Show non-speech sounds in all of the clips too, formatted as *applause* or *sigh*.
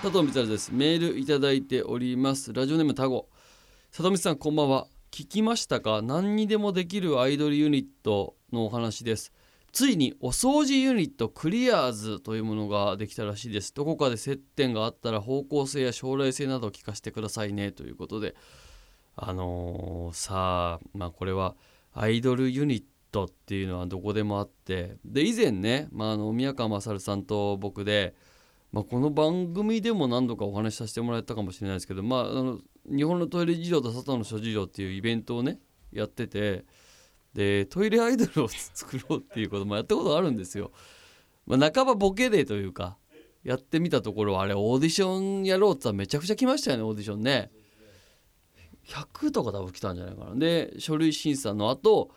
佐藤光です。メールいただいております。ラジオネームタゴ。佐藤光さんこんばんは。聞きましたか？何にでもできるアイドルユニットのお話です。ついにお掃除ユニットクリアーズというものができたらしいです。どこかで接点があったら方向性や将来性などを聞かせてくださいね。ということで。あのー、さあまあこれはアイドルユニットっていうのはどこでもあって。で以前ね、まあ、あの宮川勝さんと僕でまあ、この番組でも何度かお話しさせてもらったかもしれないですけど、まあ、あの日本のトイレ事情と佐藤の諸事情っていうイベントをねやっててでトイレアイドルを作ろうっていうこともやったことあるんですよ。まあ、半ばボケでというかやってみたところあれオーディションやろうってめちゃくちゃ来ましたよねオーディションね。100とか多分来たんじゃないかな。で書類審査の後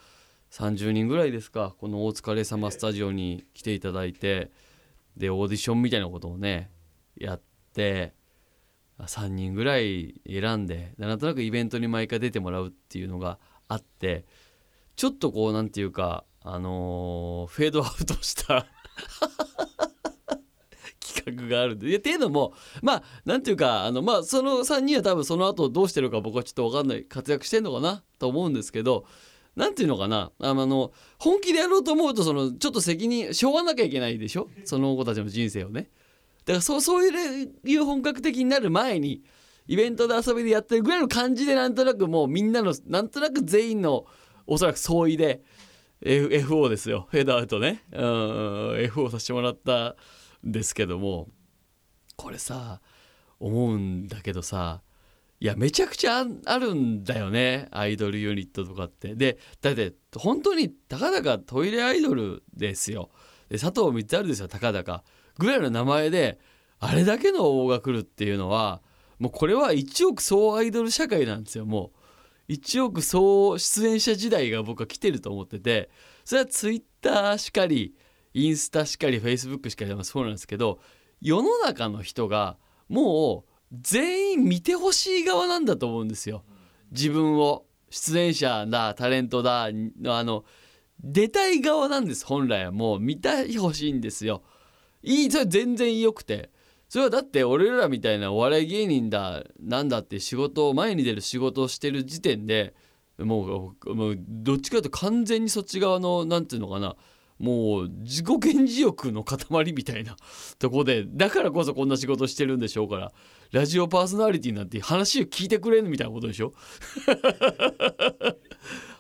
30人ぐらいですかこの大塚レ様スタジオに来ていただいて。でオーディションみたいなことをねやって3人ぐらい選んでなんとなくイベントに毎回出てもらうっていうのがあってちょっとこう何て言うかあのー、フェードアウトした *laughs* 企画があるんで。っていうのもまあ何て言うかあのまあその3人は多分その後どうしてるか僕はちょっと分かんない活躍してんのかなと思うんですけど何て言うのかな？あの本気でやろうと思うとそのちょっと責任しょうがなきゃいけないでしょ？その子たちの人生をね。だからそうそういう本格的になる前にイベントで遊びでやってるぐらいの感じでなんとなくもうみんなのなんとなく全員のおそらく総意で F FO ですよ。フェードアウトね。うん FO させてもらったんですけども。これさ思うんだけどさいやめちゃくちゃあるんだよねアイドルユニットとかって。でだって本当にたかだかトイレアイドルですよ。で佐藤光晴ですよたかだか。ぐらいの名前であれだけの応が来るっていうのはもうこれは1億総アイドル社会なんですよもう。1億総出演者時代が僕は来てると思ってて。それはツイッターしかりインスタしかりフェイスブックしかりそうなんですけど世の中の人がもう全員見てほしい側なんだと思うんですよ。自分を出演者だタレントだあの出たい側なんです本来はもう見てほしいんですよ。いいそれ全然良くてそれはだって俺らみたいなお笑い芸人だなんだって仕事を前に出る仕事をしてる時点でもうもうどっちかというと完全にそっち側の何て言うのかなもう自己顕示欲の塊みたいなとこでだからこそこんな仕事してるんでしょうからラジオパーソナリティなんて話を聞いてくれるみたいなことでしょ？*laughs*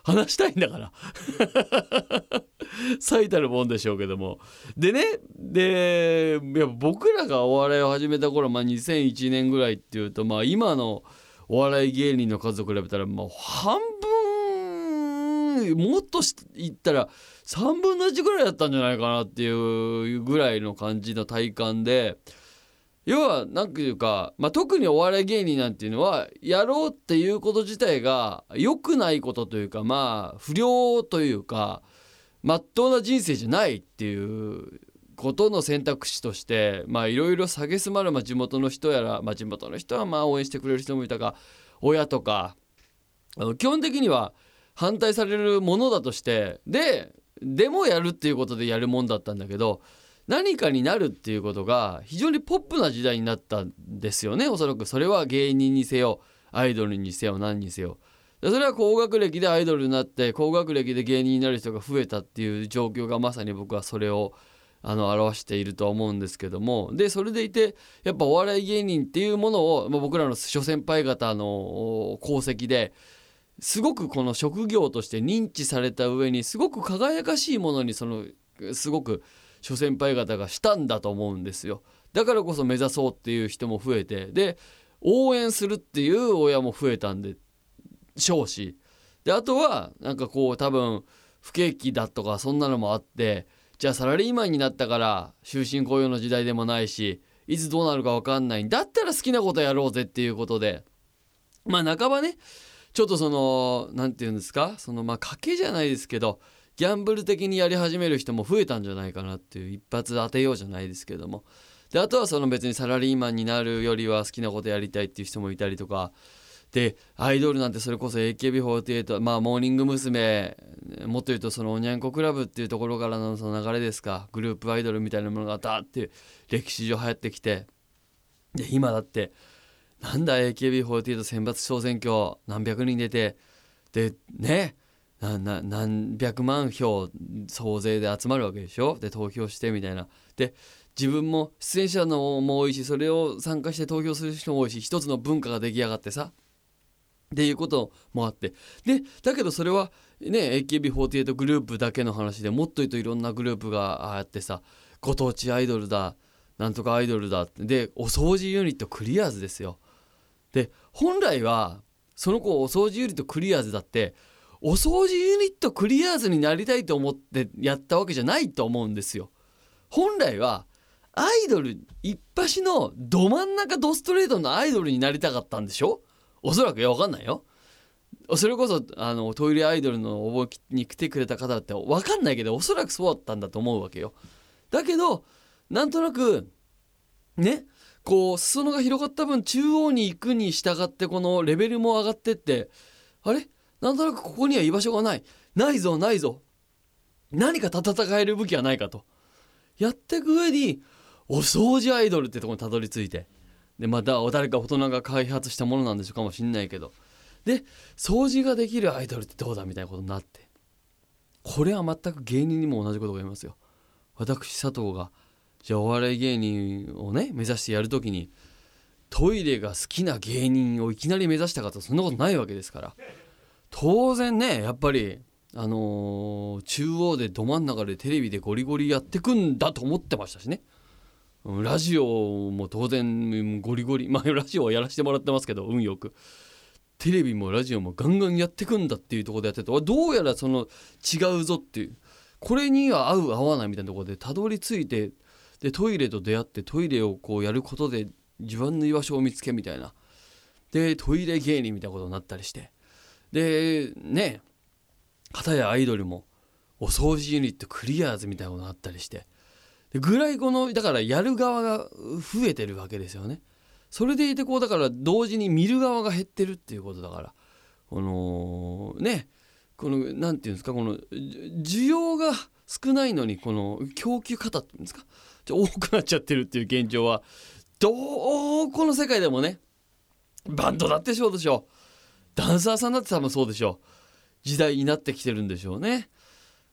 話したいんだから。*laughs* 最たるもんでしょうけども。でねでや僕らがお笑いを始めた頃、まあ、2001年ぐらいっていうと、まあ、今のお笑い芸人の数と比べたらもう半分もっと言ったら3分の1ぐらいだったんじゃないかなっていうぐらいの感じの体感で要は何ていうか、まあ、特にお笑い芸人なんていうのはやろうっていうこと自体が良くないことというかまあ不良というかまっとうな人生じゃないっていうことの選択肢としてまあいろいろ蔑まる、まあ、地元の人やら、まあ、地元の人はまあ応援してくれる人もいたか親とかあの基本的には反対されるものだとしてででもやるっていうことでやるもんだったんだけど何かになるっていうことが非常にポップな時代になったんですよねおそらく。それは芸人にせよアイドルにせよ何にせよ。それは高学歴でアイドルになって高学歴で芸人になる人が増えたっていう状況がまさに僕はそれをあの表していると思うんですけども。でそれでいてやっぱお笑い芸人っていうものを、まあ、僕らの諸先輩方の功績ですごくこの職業として認知された上にすごく輝かしいものにそのすごく諸先輩方がしたんだと思うんですよ。だからこそ目指そうっていう人も増えてで応援するっていう親も増えたんでしょうし。であとはなんかこう多分不景気だとかそんなのもあってじゃあサラリーマンになったから終身雇用の時代でもないしいつどうなるか分かんない。んだったら好きなことやろうぜっていうことで。まあ半ばねちょっとその何て言うんですか？そのまあ賭けじゃないですけどギャンブル的にやり始める人も増えたんじゃないかなっていう一発当てようじゃないですけども。であとはその別にサラリーマンになるよりは好きなことやりたいっていう人もいたりとか。でアイドルなんてそれこそ AKB48 まあモーニング娘。もっと言うとそのおにゃんこクラブっていうところからのその流れですか？グループアイドルみたいなものがダーって歴史上流行ってきて。で今だってなんだ AKB48 選抜総選挙何百人出て。でね。何百万票総勢で集まるわけでしょ。で投票してみたいな。で自分も出演者のも多いしそれを参加して投票する人も多いし一つの文化が出来上がってさ。っていうこともあって。でだけどそれはね AKB48 グループだけの話でもっと言うといろんなグループがあってさ。ご当地アイドルだ。なんとかアイドルだ。でお掃除ユニットクリアーズですよ。で本来はその子お掃除ユニットクリアーズだってお掃除ユニットクリアーズになりたいと思ってやったわけじゃないと思うんですよ。本来はアイドル一発のど真ん中ドストレートのアイドルになりたかったんでしょ？おそらくいや分かんないよ。それこそあのトイレアイドルの応募に来てくれた方だって分かんないけどおそらくそうだったんだと思うわけよ。だけどなんとなくね？こう裾野が広がった分中央に行くに従ってこのレベルも上がってってあれ？なんとなくここには居場所がない。ないぞないぞ。何か戦える武器はないかと。やっていく上にお掃除アイドルってとこにたどり着いて。でまた誰か大人が開発したものなんでしょうかもしんないけど。で掃除ができるアイドルってどうだみたいなことになって。これは全く芸人にも同じことが言いますよ。私佐藤がじゃあお笑い芸人をね目指してやる時にトイレが好きな芸人をいきなり目指したかとそんなことないわけですから。当然ねやっぱりあのー、中央でど真ん中でテレビでゴリゴリやってくんだと思ってましたしね。ラジオも当然ゴリゴリまあラジオはやらせてもらってますけど運よく。テレビもラジオもガンガンやってくんだっていうところでやっててどうやらその違うぞっていう。これには合う合わないみたいなところでたどり着いてでトイレと出会ってトイレをこうやることで自分の居場所を見つけみたいな。でトイレ芸人みたいなことになったりして。でね片やアイドルもお掃除ユニットクリアーズみたいなことがあったりして。でぐらいこのだからやる側が増えてるわけですよね。それでいてこうだから同時に見る側が減ってるっていうことだから。このねこの何て言うんですかこの需要が少ないのにこの供給方っていうんですか？多くなっちゃってるっていう現状はどこの世界でもねバンドだってそうでしょう。ダンサーさんだって多分そうでしょう。時代になってきてるんでしょうね。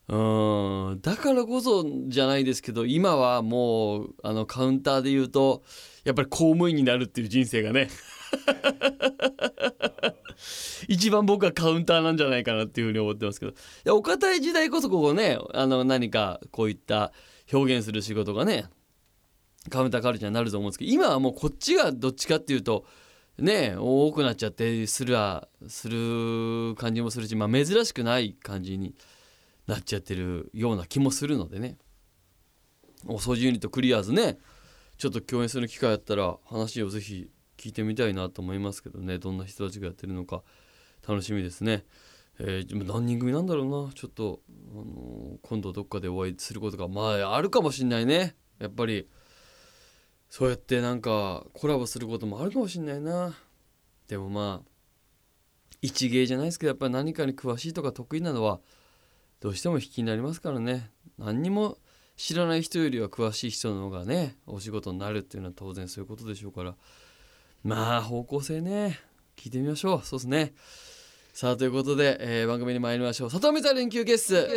うん。だからこそじゃないですけど今はもうあのカウンターで言うとやっぱり公務員になるっていう人生がね *laughs* 一番僕はカウンターなんじゃないかなっていうふうに思ってますけど。いやお堅い時代こそここねあの何かこういった表現する仕事がねカウンターカルチャーになると思うんですけど今はもうこっちがどっちかっていうとね多くなっちゃってすらする感じもするし、まあ、珍しくない感じになっちゃってるような気もするのでね。お掃除ユニットクリアーズねちょっと共演する機会あったら話をぜひ聞いてみたいなと思いますけどね。どんな人たちがやってるのか。楽しみですね。えー、何人組なんだろうな。ちょっと、あのー、今度どっかでお会いすることがまああるかもしんないね。やっぱりそうやってなんかコラボすることもあるかもしんないな。でもまあ一芸じゃないですけどやっぱり何かに詳しいとか得意なのはどうしても引きになりますからね。何にも知らない人よりは詳しい人の方がねお仕事になるっていうのは当然そういうことでしょうから。まあ方向性ね。聞いてみましょう。そうですね。さあということで、えー、番組に参りましょう。佐藤美沙連休ゲッス。